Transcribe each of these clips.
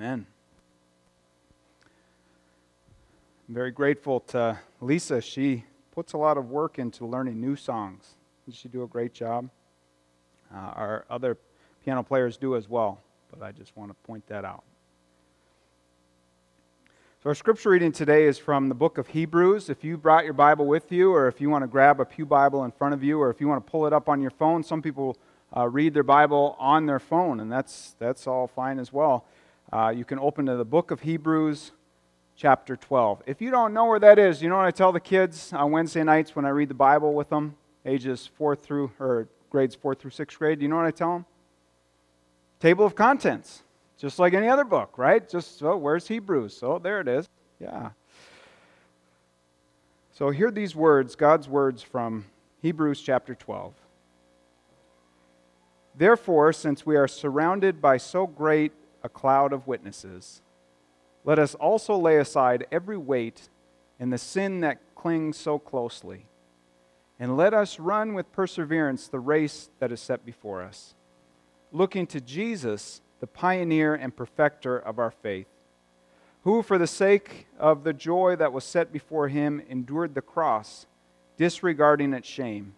Amen. I'm very grateful to Lisa. She puts a lot of work into learning new songs. She do a great job. Uh, our other piano players do as well, but I just want to point that out. So, our scripture reading today is from the book of Hebrews. If you brought your Bible with you, or if you want to grab a Pew Bible in front of you, or if you want to pull it up on your phone, some people uh, read their Bible on their phone, and that's, that's all fine as well. Uh, you can open to the book of Hebrews, chapter 12. If you don't know where that is, you know what I tell the kids on Wednesday nights when I read the Bible with them, ages 4 through, or grades 4 through 6th grade? You know what I tell them? Table of contents just like any other book, right? Just, so where's Hebrews? So there it is. Yeah. So hear these words, God's words from Hebrews chapter 12. Therefore, since we are surrounded by so great a cloud of witnesses, let us also lay aside every weight and the sin that clings so closely, and let us run with perseverance the race that is set before us, looking to Jesus the pioneer and perfecter of our faith, who, for the sake of the joy that was set before him, endured the cross, disregarding its shame,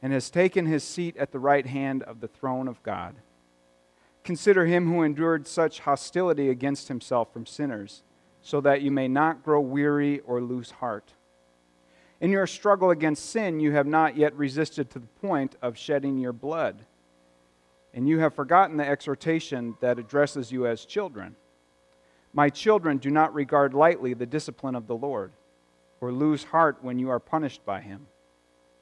and has taken his seat at the right hand of the throne of God. Consider him who endured such hostility against himself from sinners, so that you may not grow weary or lose heart. In your struggle against sin, you have not yet resisted to the point of shedding your blood and you have forgotten the exhortation that addresses you as children. My children, do not regard lightly the discipline of the Lord, or lose heart when you are punished by him.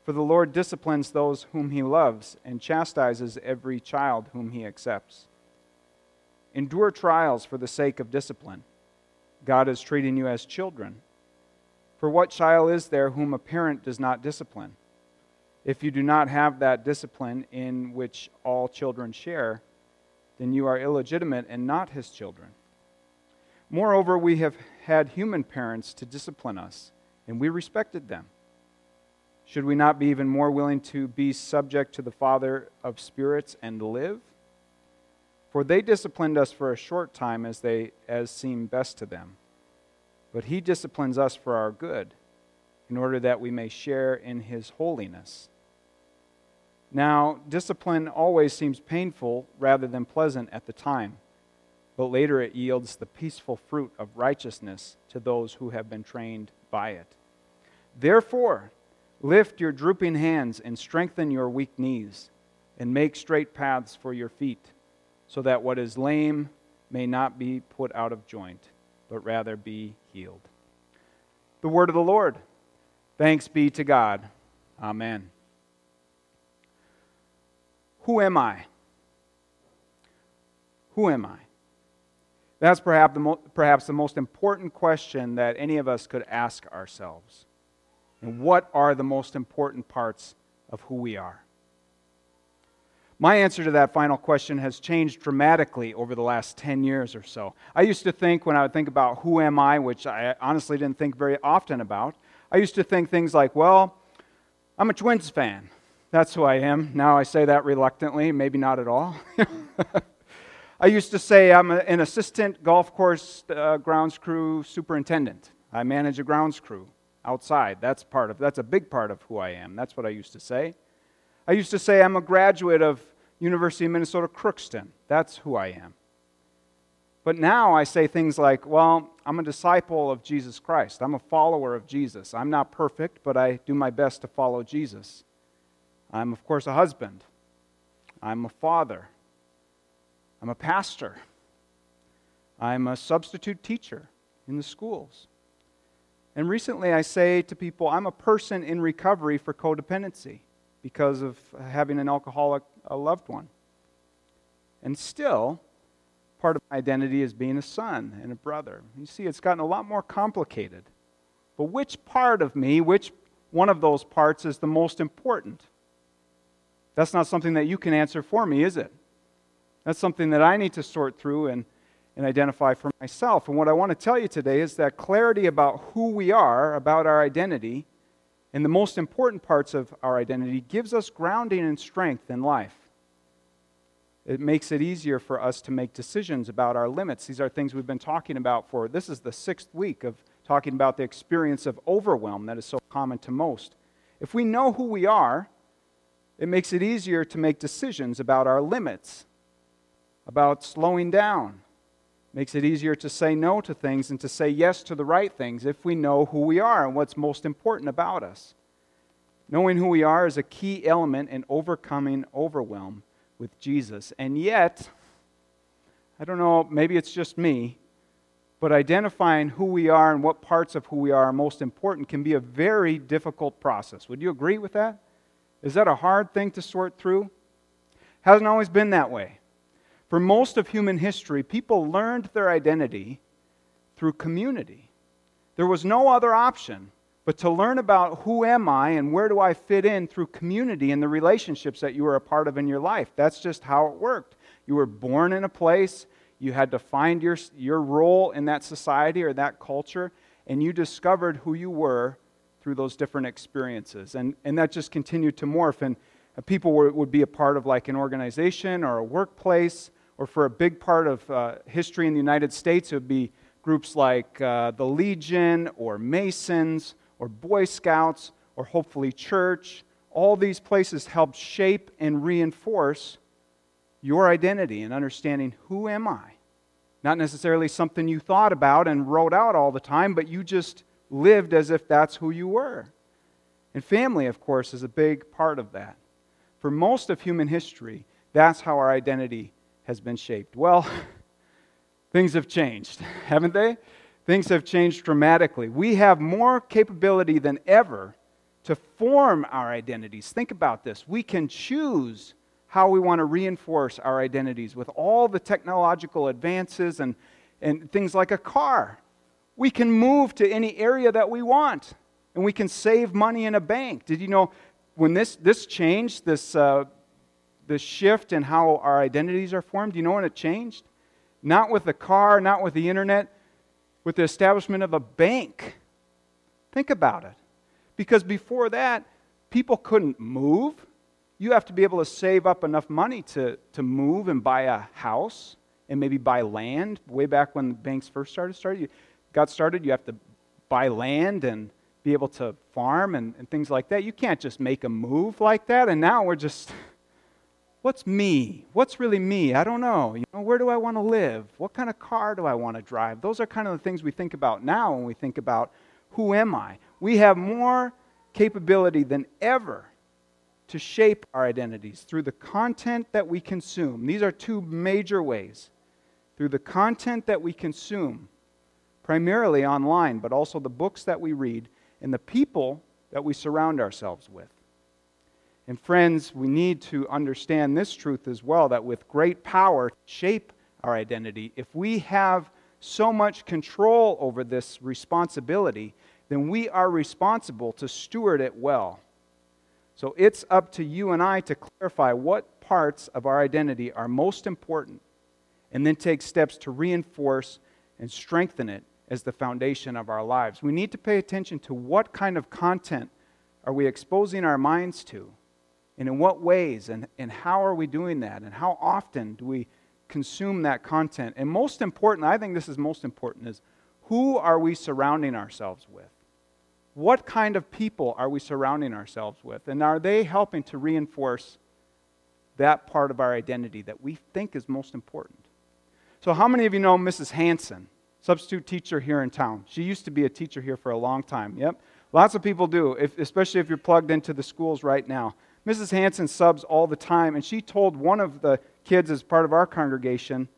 For the Lord disciplines those whom he loves, and chastises every child whom he accepts. Endure trials for the sake of discipline. God is treating you as children. For what child is there whom a parent does not discipline? If you do not have that discipline in which all children share, then you are illegitimate and not his children. Moreover, we have had human parents to discipline us, and we respected them. Should we not be even more willing to be subject to the Father of spirits and live? For they disciplined us for a short time as they as seemed best to them. But he disciplines us for our good, in order that we may share in his holiness. Now, discipline always seems painful rather than pleasant at the time, but later it yields the peaceful fruit of righteousness to those who have been trained by it. Therefore, lift your drooping hands and strengthen your weak knees, and make straight paths for your feet, so that what is lame may not be put out of joint, but rather be healed. The word of the Lord. Thanks be to God. Amen. Who am I? Who am I? That's perhaps the, mo- perhaps the most important question that any of us could ask ourselves. And what are the most important parts of who we are? My answer to that final question has changed dramatically over the last 10 years or so. I used to think, when I would think about who am I, which I honestly didn't think very often about, I used to think things like, well, I'm a Twins fan. That's who I am. Now I say that reluctantly, maybe not at all. I used to say I'm an assistant golf course uh, grounds crew superintendent. I manage a grounds crew outside. That's part of that's a big part of who I am. That's what I used to say. I used to say I'm a graduate of University of Minnesota Crookston. That's who I am. But now I say things like, well, I'm a disciple of Jesus Christ. I'm a follower of Jesus. I'm not perfect, but I do my best to follow Jesus. I'm, of course, a husband. I'm a father. I'm a pastor. I'm a substitute teacher in the schools. And recently I say to people, I'm a person in recovery for codependency because of having an alcoholic a loved one. And still, part of my identity is being a son and a brother. You see, it's gotten a lot more complicated. But which part of me, which one of those parts is the most important? That's not something that you can answer for me, is it? That's something that I need to sort through and, and identify for myself. And what I want to tell you today is that clarity about who we are, about our identity, and the most important parts of our identity gives us grounding and strength in life. It makes it easier for us to make decisions about our limits. These are things we've been talking about for this is the sixth week of talking about the experience of overwhelm that is so common to most. If we know who we are, it makes it easier to make decisions about our limits, about slowing down. Makes it easier to say no to things and to say yes to the right things if we know who we are and what's most important about us. Knowing who we are is a key element in overcoming overwhelm with Jesus. And yet, I don't know, maybe it's just me, but identifying who we are and what parts of who we are are most important can be a very difficult process. Would you agree with that? Is that a hard thing to sort through? Hasn't always been that way. For most of human history, people learned their identity through community. There was no other option but to learn about who am I and where do I fit in through community and the relationships that you were a part of in your life. That's just how it worked. You were born in a place, you had to find your, your role in that society or that culture, and you discovered who you were through those different experiences. And, and that just continued to morph. And uh, people were, would be a part of like an organization or a workplace, or for a big part of uh, history in the United States, it would be groups like uh, the Legion or Masons or Boy Scouts or hopefully church. All these places help shape and reinforce your identity and understanding who am I? Not necessarily something you thought about and wrote out all the time, but you just lived as if that's who you were. And family, of course, is a big part of that. For most of human history, that's how our identity has been shaped. Well, things have changed, haven't they? things have changed dramatically. We have more capability than ever to form our identities. Think about this. We can choose how we want to reinforce our identities with all the technological advances and, and things like a car. We can move to any area that we want and we can save money in a bank. Did you know when this, this changed, this, uh, this shift in how our identities are formed, you know when it changed? Not with the car, not with the internet, with the establishment of a bank. Think about it. Because before that, people couldn't move. You have to be able to save up enough money to, to move and buy a house and maybe buy land. Way back when the banks first started, started you got started, you have to buy land and be able to farm and, and things like that. You can't just make a move like that. And now we're just what's me? What's really me? I don't know. You know, where do I want to live? What kind of car do I want to drive? Those are kind of the things we think about now when we think about who am I? We have more capability than ever to shape our identities through the content that we consume. These are two major ways. Through the content that we consume, primarily online, but also the books that we read and the people that we surround ourselves with. And friends, we need to understand this truth as well that with great power shape our identity. If we have so much control over this responsibility, then we are responsible to steward it well. So it's up to you and I to clarify what parts of our identity are most important and then take steps to reinforce and strengthen it as the foundation of our lives. We need to pay attention to what kind of content are we exposing our minds to? And in what ways and, and how are we doing that? And how often do we consume that content? And most important, I think this is most important, is who are we surrounding ourselves with? What kind of people are we surrounding ourselves with? And are they helping to reinforce that part of our identity that we think is most important? So, how many of you know Mrs. Hanson, substitute teacher here in town? She used to be a teacher here for a long time. Yep. Lots of people do, if, especially if you're plugged into the schools right now. Mrs. Hanson subs all the time, and she told one of the kids as part of our congregation,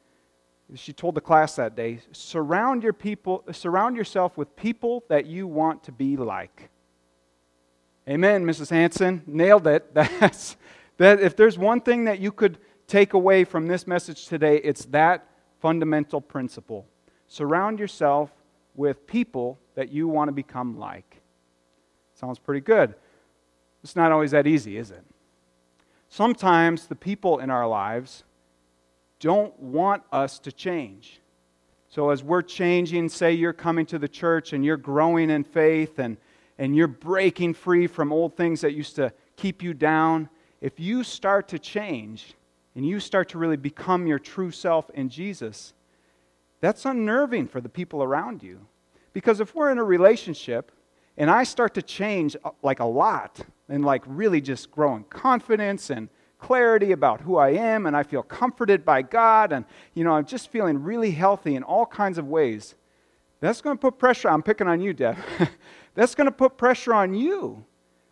she told the class that day, surround your people, surround yourself with people that you want to be like. Amen, Mrs. Hanson. Nailed it. That's that if there's one thing that you could take away from this message today, it's that fundamental principle. Surround yourself with people that you want to become like. Sounds pretty good. It's not always that easy, is it? Sometimes the people in our lives don't want us to change. So, as we're changing, say you're coming to the church and you're growing in faith and, and you're breaking free from old things that used to keep you down, if you start to change and you start to really become your true self in Jesus, that's unnerving for the people around you. Because if we're in a relationship and I start to change uh, like a lot and like really just growing confidence and clarity about who I am and I feel comforted by God and you know I'm just feeling really healthy in all kinds of ways. That's going to put pressure I'm picking on you, Deb. that's going to put pressure on you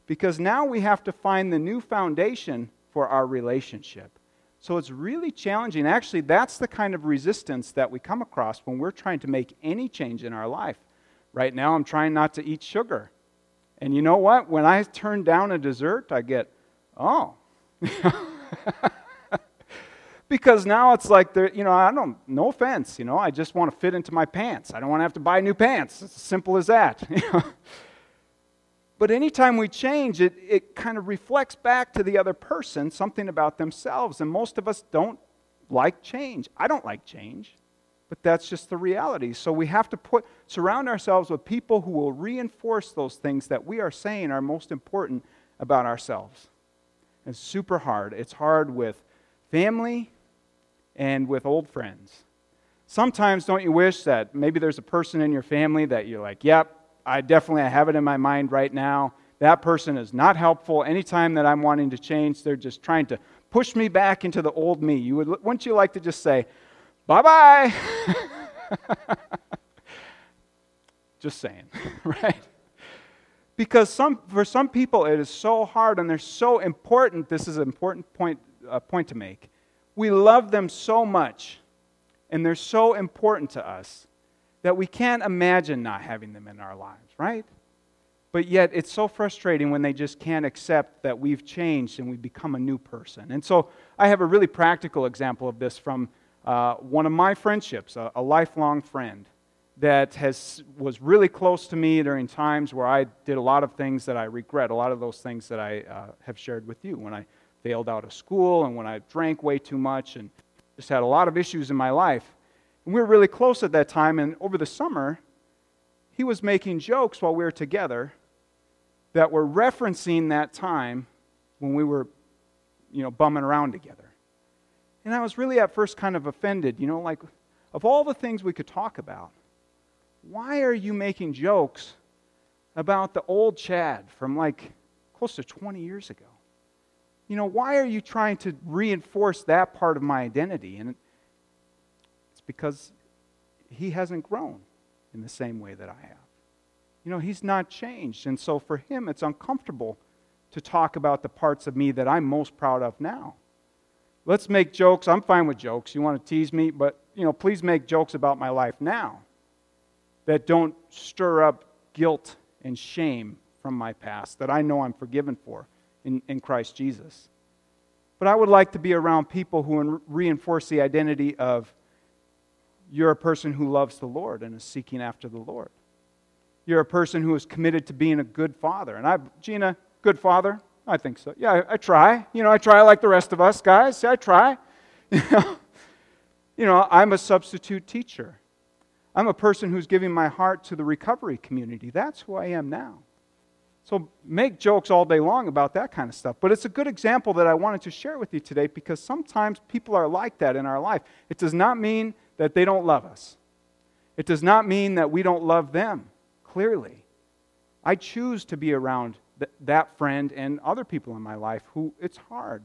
because now we have to find the new foundation for our relationship. So it's really challenging. Actually, that's the kind of resistance that we come across when we're trying to make any change in our life. Right now, I'm trying not to eat sugar. And you know what? When I turn down a dessert, I get, oh. because now it's like, you know, I don't, no offense, you know, I just want to fit into my pants. I don't want to have to buy new pants. It's as simple as that. But anytime we change, it, it kind of reflects back to the other person something about themselves. And most of us don't like change. I don't like change, but that's just the reality. So we have to put, surround ourselves with people who will reinforce those things that we are saying are most important about ourselves. It's super hard. It's hard with family and with old friends. Sometimes, don't you wish that maybe there's a person in your family that you're like, yep, I definitely I have it in my mind right now. That person is not helpful. Anytime that I'm wanting to change, they're just trying to push me back into the old me. You would, wouldn't you like to just say, bye bye? just saying, right? Because some, for some people, it is so hard and they're so important. This is an important point, uh, point to make. We love them so much, and they're so important to us that we can't imagine not having them in our lives, right? But yet, it's so frustrating when they just can't accept that we've changed and we've become a new person. And so, I have a really practical example of this from uh, one of my friendships, a, a lifelong friend that has, was really close to me during times where I did a lot of things that I regret, a lot of those things that I uh, have shared with you. When I failed out of school and when I drank way too much and just had a lot of issues in my life. And we were really close at that time, and over the summer, he was making jokes while we were together that were referencing that time when we were, you know, bumming around together. And I was really at first kind of offended, you know, like, of all the things we could talk about, why are you making jokes about the old Chad from like close to 20 years ago? You know, why are you trying to reinforce that part of my identity? And it's because he hasn't grown in the same way that I have. You know, he's not changed. And so for him, it's uncomfortable to talk about the parts of me that I'm most proud of now. Let's make jokes. I'm fine with jokes. You want to tease me, but, you know, please make jokes about my life now that don't stir up guilt and shame from my past that I know I'm forgiven for in, in Christ Jesus. But I would like to be around people who reinforce the identity of you're a person who loves the Lord and is seeking after the Lord. You're a person who is committed to being a good father. And I, Gina, good father? I think so. Yeah, I, I try. You know, I try like the rest of us guys. I try. you know, I'm a substitute teacher. I'm a person who's giving my heart to the recovery community. That's who I am now. So make jokes all day long about that kind of stuff. But it's a good example that I wanted to share with you today because sometimes people are like that in our life. It does not mean that they don't love us. It does not mean that we don't love them, clearly. I choose to be around th- that friend and other people in my life who it's hard.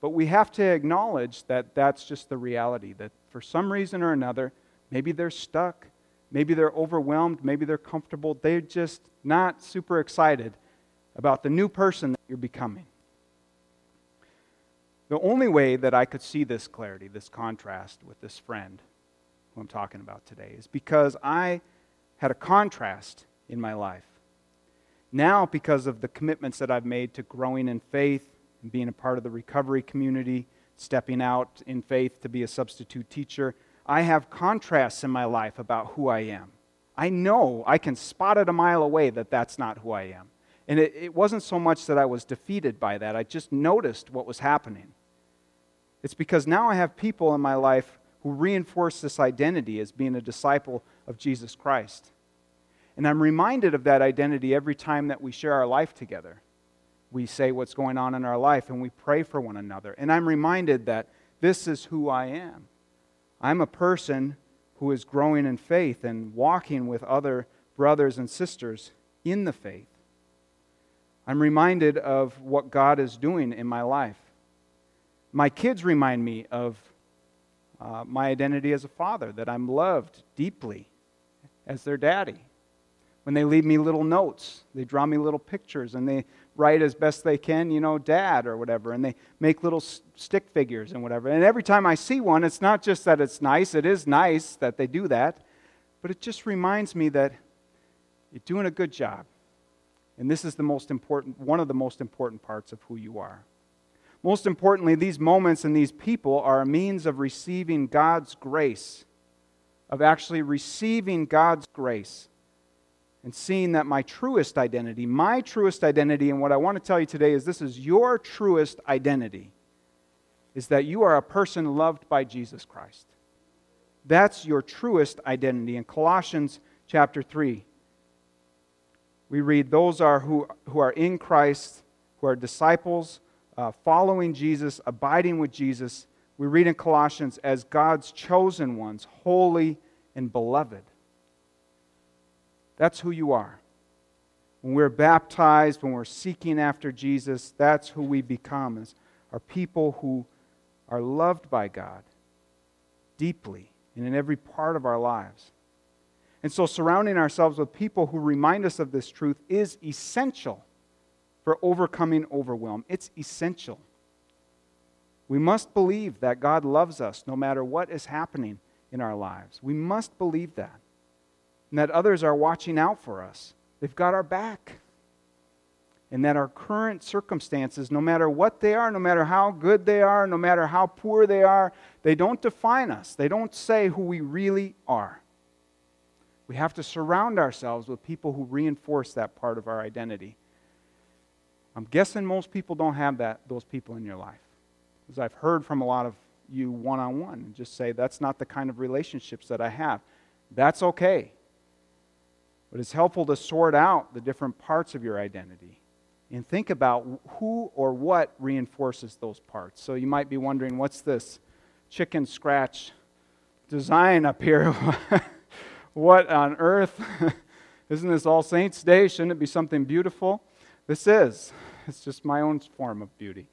But we have to acknowledge that that's just the reality, that for some reason or another, maybe they're stuck, maybe they're overwhelmed, maybe they're comfortable, they're just not super excited about the new person that you're becoming. The only way that I could see this clarity, this contrast with this friend who I'm talking about today, is because I had a contrast in my life. Now, because of the commitments that I've made to growing in faith and being a part of the recovery community, stepping out in faith to be a substitute teacher, I have contrasts in my life about who I am. I know I can spot it a mile away that that's not who I am. And it, it wasn't so much that I was defeated by that, I just noticed what was happening. It's because now I have people in my life who reinforce this identity as being a disciple of Jesus Christ. And I'm reminded of that identity every time that we share our life together. we say what's going on in our life and we pray for one another. And I'm reminded that this is who I am. I'm a person who is growing in faith and walking with other brothers and sisters in the faith. I'm reminded of what God is doing in my life. My kids remind me of uh, my identity as a father, that I'm loved deeply as their daddy. When they leave me little notes, they draw me little pictures, and they write as best they can, you know, dad or whatever, and they make little stick figures and whatever. And every time I see one, it's not just that it's nice, it is nice that they do that, but it just reminds me that you're doing a good job. And this is the most important, one of the most important parts of who you are. Most importantly, these moments and these people are a means of receiving God's grace, of actually receiving God's grace and seeing that my truest identity, my truest identity, and what I want to tell you today is this is your truest identity, is that you are a person loved by Jesus Christ. That's your truest identity. In Colossians chapter 3, we read, Those are who, who are in Christ, who are disciples, uh, following Jesus, abiding with Jesus. We read in Colossians, as God's chosen ones, holy and beloved. That's who you are. When we're baptized, when we're seeking after Jesus, that's who we become as are people who are loved by God deeply and in every part of our lives. And so surrounding ourselves with people who remind us of this truth is essential for overcoming overwhelm. It's essential. We must believe that God loves us no matter what is happening in our lives. We must believe that and that others are watching out for us. They've got our back. And that our current circumstances, no matter what they are, no matter how good they are, no matter how poor they are, they don't define us. They don't say who we really are. We have to surround ourselves with people who reinforce that part of our identity. I'm guessing most people don't have that, those people in your life. Because I've heard from a lot of you one on one just say, that's not the kind of relationships that I have. That's okay. But it's helpful to sort out the different parts of your identity and think about who or what reinforces those parts. So you might be wondering, what's this chicken scratch design up here? what on earth? Isn't this All Saints' Day? Shouldn't it be something beautiful? This is. It's just my own form of beauty.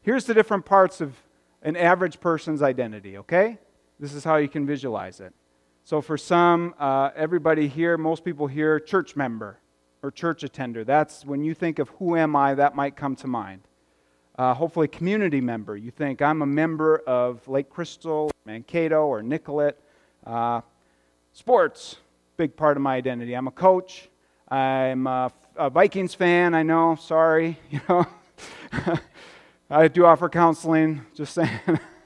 Here's the different parts of an average person's identity, okay? This is how you can visualize it. So, for some, uh, everybody here, most people here, church member or church attender. That's when you think of who am I, that might come to mind. Uh, hopefully, community member. You think I'm a member of Lake Crystal, Mankato, or Nicollet. Uh, sports, big part of my identity. I'm a coach. I'm a, a Vikings fan. I know. Sorry, you know. I do offer counseling. Just saying.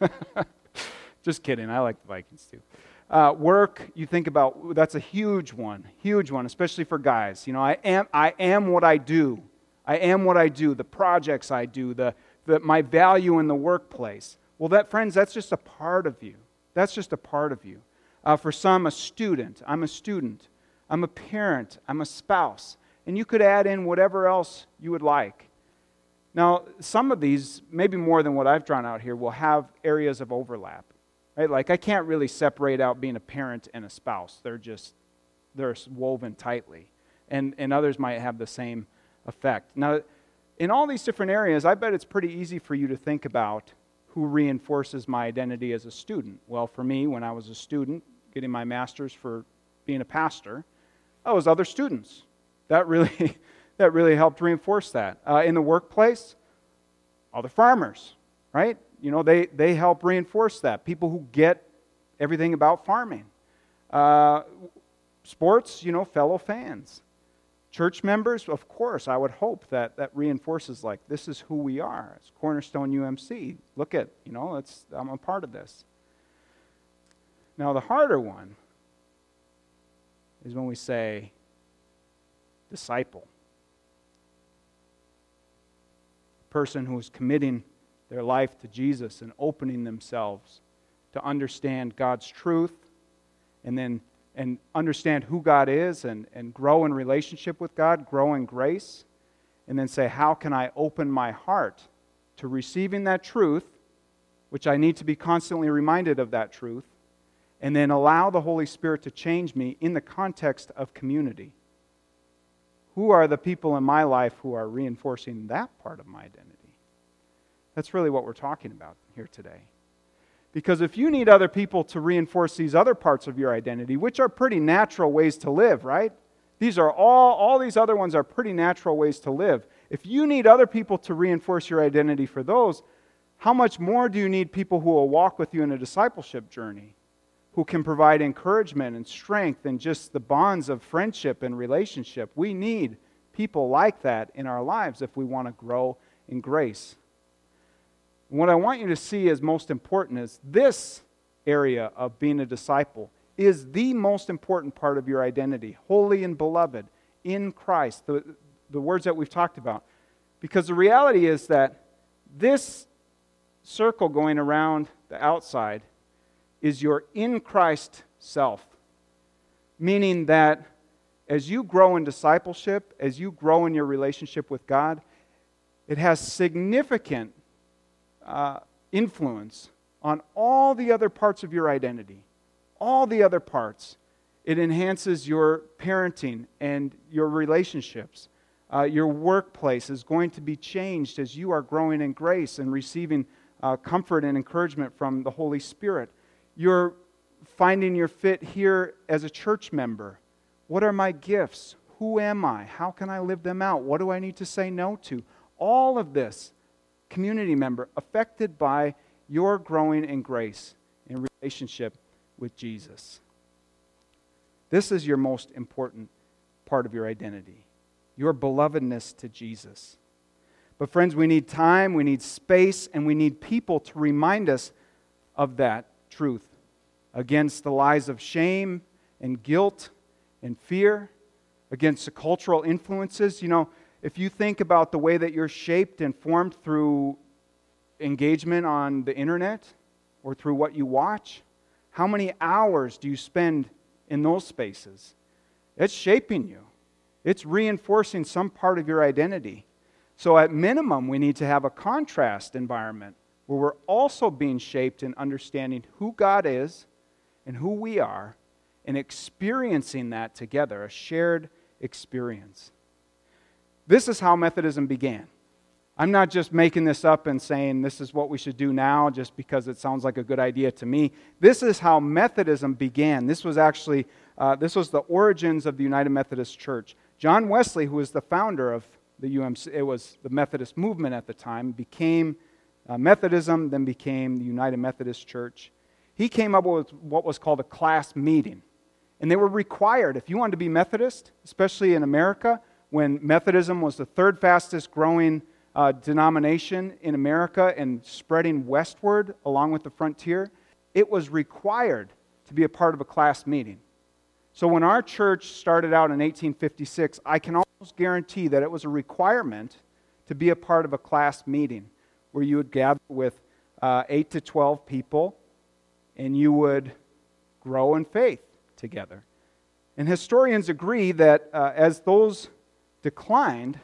just kidding. I like the Vikings too. Uh, work, you think about that's a huge one, huge one, especially for guys. You know, I am, I am what I do. I am what I do. The projects I do, the, the my value in the workplace. Well, that friends, that's just a part of you. That's just a part of you. Uh, for some, a student. I'm a student. I'm a parent. I'm a spouse. And you could add in whatever else you would like. Now, some of these, maybe more than what I've drawn out here, will have areas of overlap. Right? Like I can't really separate out being a parent and a spouse. They're just they're woven tightly. And and others might have the same effect. Now, in all these different areas, I bet it's pretty easy for you to think about who reinforces my identity as a student. Well, for me, when I was a student, getting my master's for being a pastor, that was other students. That really, that really helped reinforce that. Uh, in the workplace, other farmers, right? You know, they, they help reinforce that. People who get everything about farming. Uh, sports, you know, fellow fans. Church members, of course, I would hope that that reinforces like this is who we are. It's Cornerstone UMC. Look at, you know, it's, I'm a part of this. Now, the harder one is when we say disciple. Person who is committing their life to Jesus and opening themselves to understand God's truth and then and understand who God is and, and grow in relationship with God, grow in grace. and then say, How can I open my heart to receiving that truth, which I need to be constantly reminded of that truth, and then allow the Holy Spirit to change me in the context of community? Who are the people in my life who are reinforcing that part of my identity? That's really what we're talking about here today. Because if you need other people to reinforce these other parts of your identity, which are pretty natural ways to live, right? These are all, all these other ones are pretty natural ways to live. If you need other people to reinforce your identity for those, how much more do you need people who will walk with you in a discipleship journey, who can provide encouragement and strength and just the bonds of friendship and relationship? We need people like that in our lives if we want to grow in grace. What I want you to see as most important is this area of being a disciple is the most important part of your identity, holy and beloved in Christ, the, the words that we've talked about. Because the reality is that this circle going around the outside is your in Christ self. Meaning that as you grow in discipleship, as you grow in your relationship with God, it has significant uh, influence on all the other parts of your identity, all the other parts. It enhances your parenting and your relationships. Uh, your workplace is going to be changed as you are growing in grace and receiving uh, comfort and encouragement from the Holy Spirit. You're finding your fit here as a church member. What are my gifts? Who am I? How can I live them out? What do I need to say no to? All of this community member affected by your growing in grace in relationship with Jesus. This is your most important part of your identity your belovedness to Jesus. But, friends, we need time, we need space, and we need people to remind us of that truth against the lies of shame and guilt and fear, against the cultural influences. You know, if you think about the way that you're shaped and formed through engagement on the internet or through what you watch, how many hours do you spend in those spaces? It's shaping you, it's reinforcing some part of your identity. So, at minimum, we need to have a contrast environment where we're also being shaped in understanding who God is and who we are and experiencing that together, a shared experience. This is how Methodism began. I'm not just making this up and saying this is what we should do now just because it sounds like a good idea to me. This is how Methodism began. This was actually uh, this was the origins of the United Methodist Church. John Wesley, who was the founder of the UMC, it was the Methodist movement at the time, became uh, Methodism, then became the United Methodist Church. He came up with what was called a class meeting. And they were required, if you wanted to be Methodist, especially in America, when Methodism was the third fastest growing uh, denomination in America and spreading westward along with the frontier, it was required to be a part of a class meeting. So when our church started out in 1856, I can almost guarantee that it was a requirement to be a part of a class meeting where you would gather with uh, 8 to 12 people and you would grow in faith together. And historians agree that uh, as those declined,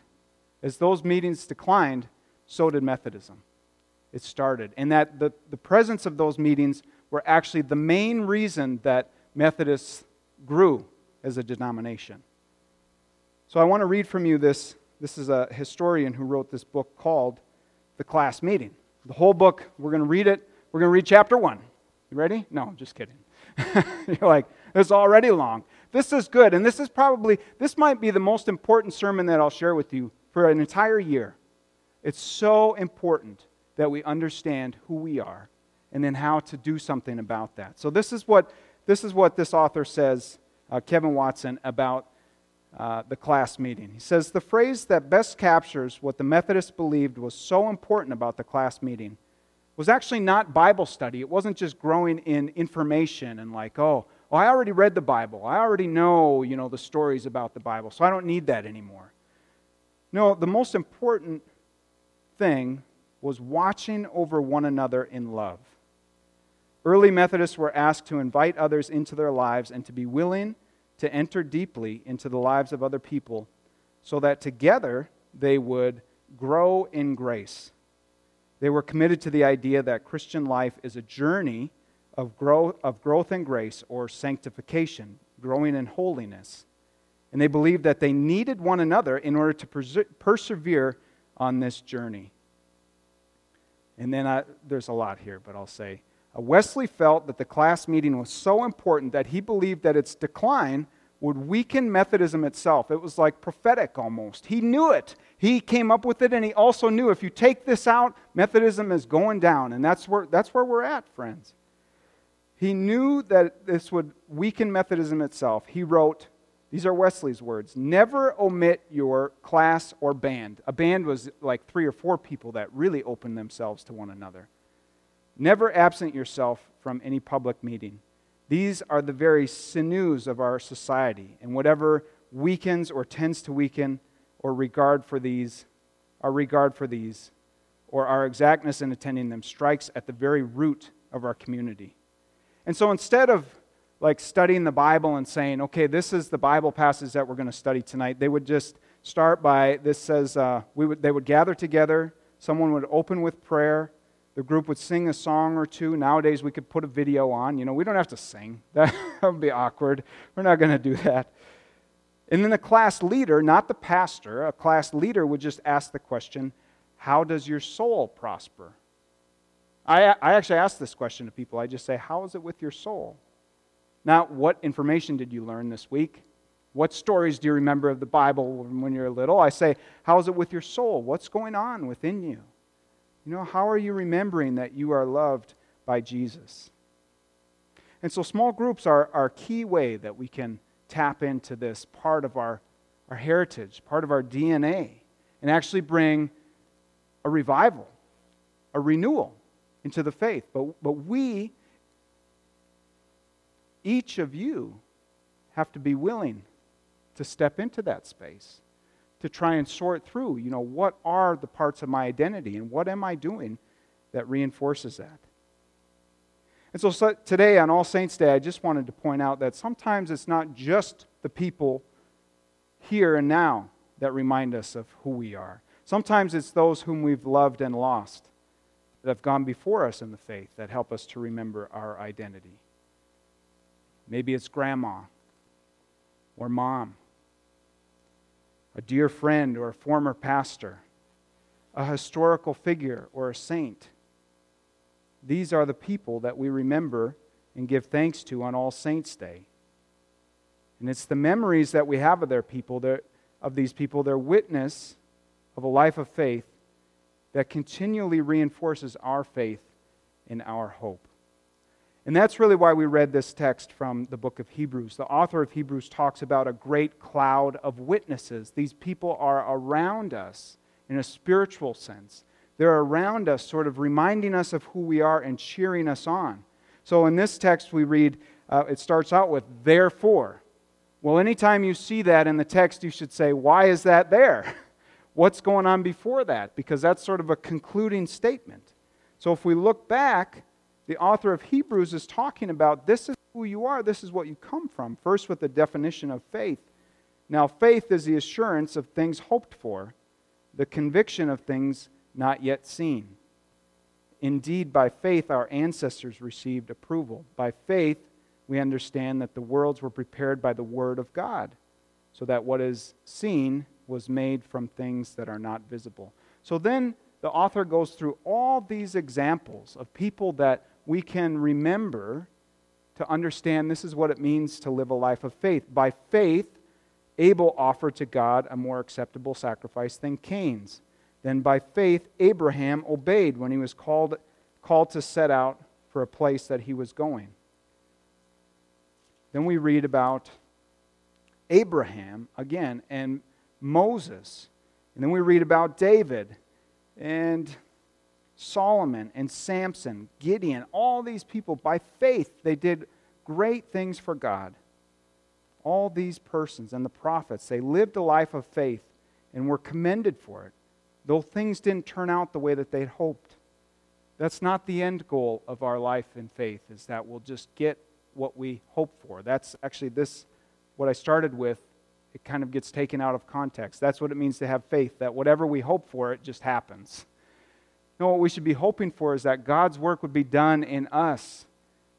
as those meetings declined, so did Methodism. It started. And that the, the presence of those meetings were actually the main reason that Methodists grew as a denomination. So I want to read from you this. This is a historian who wrote this book called The Class Meeting. The whole book, we're going to read it. We're going to read chapter one. You ready? No, I'm just kidding. You're like, it's already long. This is good. And this is probably, this might be the most important sermon that I'll share with you for an entire year. It's so important that we understand who we are and then how to do something about that. So, this is what this, is what this author says, uh, Kevin Watson, about uh, the class meeting. He says the phrase that best captures what the Methodists believed was so important about the class meeting was actually not Bible study. It wasn't just growing in information and like, oh, well, I already read the Bible. I already know, you know, the stories about the Bible, so I don't need that anymore. No, the most important thing was watching over one another in love. Early Methodists were asked to invite others into their lives and to be willing to enter deeply into the lives of other people so that together they would grow in grace. They were committed to the idea that Christian life is a journey of growth, of growth in grace or sanctification, growing in holiness. And they believed that they needed one another in order to perse- persevere on this journey. And then I, there's a lot here, but I'll say. Uh, Wesley felt that the class meeting was so important that he believed that its decline would weaken Methodism itself. It was like prophetic almost. He knew it. He came up with it, and he also knew if you take this out, Methodism is going down. And that's where, that's where we're at, friends. He knew that this would weaken Methodism itself. He wrote, these are Wesley's words never omit your class or band. A band was like three or four people that really opened themselves to one another. Never absent yourself from any public meeting. These are the very sinews of our society, and whatever weakens or tends to weaken or regard for these, our regard for these, or our exactness in attending them strikes at the very root of our community. And so instead of like studying the Bible and saying, okay, this is the Bible passage that we're going to study tonight, they would just start by this says, uh, we would, they would gather together, someone would open with prayer, the group would sing a song or two. Nowadays, we could put a video on. You know, we don't have to sing, that would be awkward. We're not going to do that. And then the class leader, not the pastor, a class leader would just ask the question, How does your soul prosper? I, I actually ask this question to people. I just say, How is it with your soul? Not what information did you learn this week? What stories do you remember of the Bible when you're little? I say, how is it with your soul? What's going on within you? You know, how are you remembering that you are loved by Jesus? And so, small groups are our key way that we can tap into this part of our, our heritage, part of our DNA, and actually bring a revival, a renewal into the faith. But, but we each of you have to be willing to step into that space to try and sort through, you know, what are the parts of my identity and what am I doing that reinforces that? And so, so today on All Saints' Day, I just wanted to point out that sometimes it's not just the people here and now that remind us of who we are. Sometimes it's those whom we've loved and lost that have gone before us in the faith that help us to remember our identity. Maybe it's grandma or mom, a dear friend or a former pastor, a historical figure or a saint. These are the people that we remember and give thanks to on All Saints' Day. And it's the memories that we have of their people, their, of these people, their witness of a life of faith that continually reinforces our faith and our hope. And that's really why we read this text from the book of Hebrews. The author of Hebrews talks about a great cloud of witnesses. These people are around us in a spiritual sense. They're around us, sort of reminding us of who we are and cheering us on. So in this text, we read, uh, it starts out with, therefore. Well, anytime you see that in the text, you should say, why is that there? What's going on before that? Because that's sort of a concluding statement. So if we look back, the author of Hebrews is talking about this is who you are, this is what you come from. First, with the definition of faith. Now, faith is the assurance of things hoped for, the conviction of things not yet seen. Indeed, by faith, our ancestors received approval. By faith, we understand that the worlds were prepared by the Word of God, so that what is seen was made from things that are not visible. So then the author goes through all these examples of people that we can remember to understand this is what it means to live a life of faith. By faith, Abel offered to God a more acceptable sacrifice than Cain's. Then by faith, Abraham obeyed when he was called, called to set out for a place that he was going. Then we read about Abraham again and Moses. And then we read about David and Solomon and Samson, Gideon, all these people, by faith, they did great things for God. All these persons and the prophets, they lived a life of faith and were commended for it, though things didn't turn out the way that they'd hoped. That's not the end goal of our life in faith, is that we'll just get what we hope for. That's actually this, what I started with it kind of gets taken out of context. That's what it means to have faith, that whatever we hope for, it just happens. No, what we should be hoping for is that God's work would be done in us,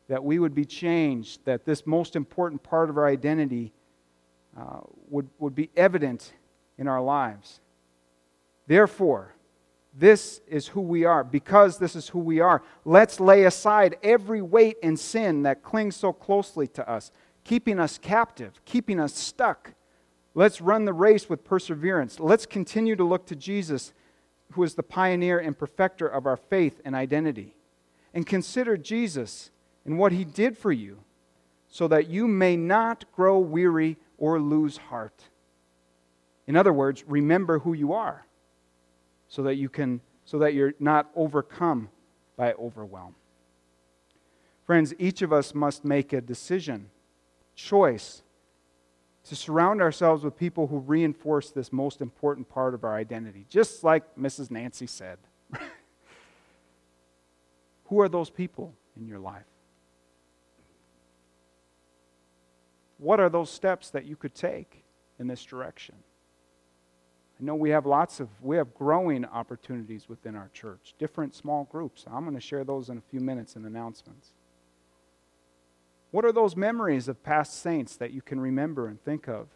that we would be changed, that this most important part of our identity uh, would, would be evident in our lives. Therefore, this is who we are. Because this is who we are, let's lay aside every weight and sin that clings so closely to us, keeping us captive, keeping us stuck. Let's run the race with perseverance. Let's continue to look to Jesus, who is the pioneer and perfecter of our faith and identity. And consider Jesus and what he did for you, so that you may not grow weary or lose heart. In other words, remember who you are so that you can so that you're not overcome by overwhelm. Friends, each of us must make a decision, choice to surround ourselves with people who reinforce this most important part of our identity, just like Mrs. Nancy said. who are those people in your life? What are those steps that you could take in this direction? I know we have lots of, we have growing opportunities within our church, different small groups. I'm going to share those in a few minutes in announcements. What are those memories of past saints that you can remember and think of?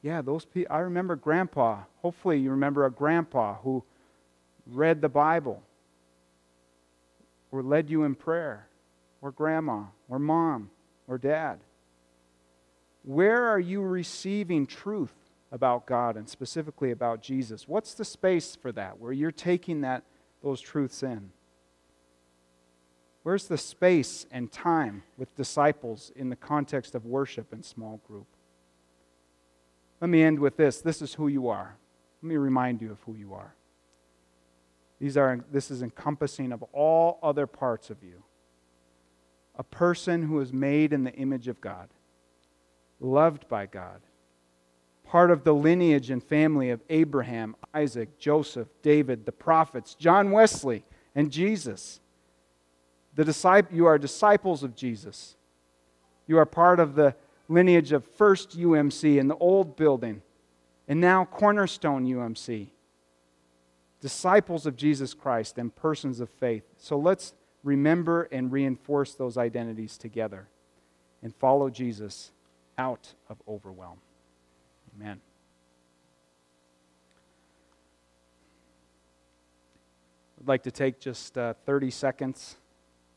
Yeah, those people, I remember grandpa. Hopefully, you remember a grandpa who read the Bible or led you in prayer, or grandma, or mom, or dad. Where are you receiving truth about God and specifically about Jesus. What's the space for that where you're taking that those truths in? Where's the space and time with disciples in the context of worship and small group? Let me end with this. This is who you are. Let me remind you of who you are. These are, this is encompassing of all other parts of you. A person who is made in the image of God, loved by God, part of the lineage and family of Abraham, Isaac, Joseph, David, the prophets, John Wesley, and Jesus. The disciple, you are disciples of Jesus. You are part of the lineage of First UMC in the old building, and now Cornerstone UMC. Disciples of Jesus Christ and persons of faith. So let's remember and reinforce those identities together and follow Jesus out of overwhelm. Amen. I'd like to take just uh, 30 seconds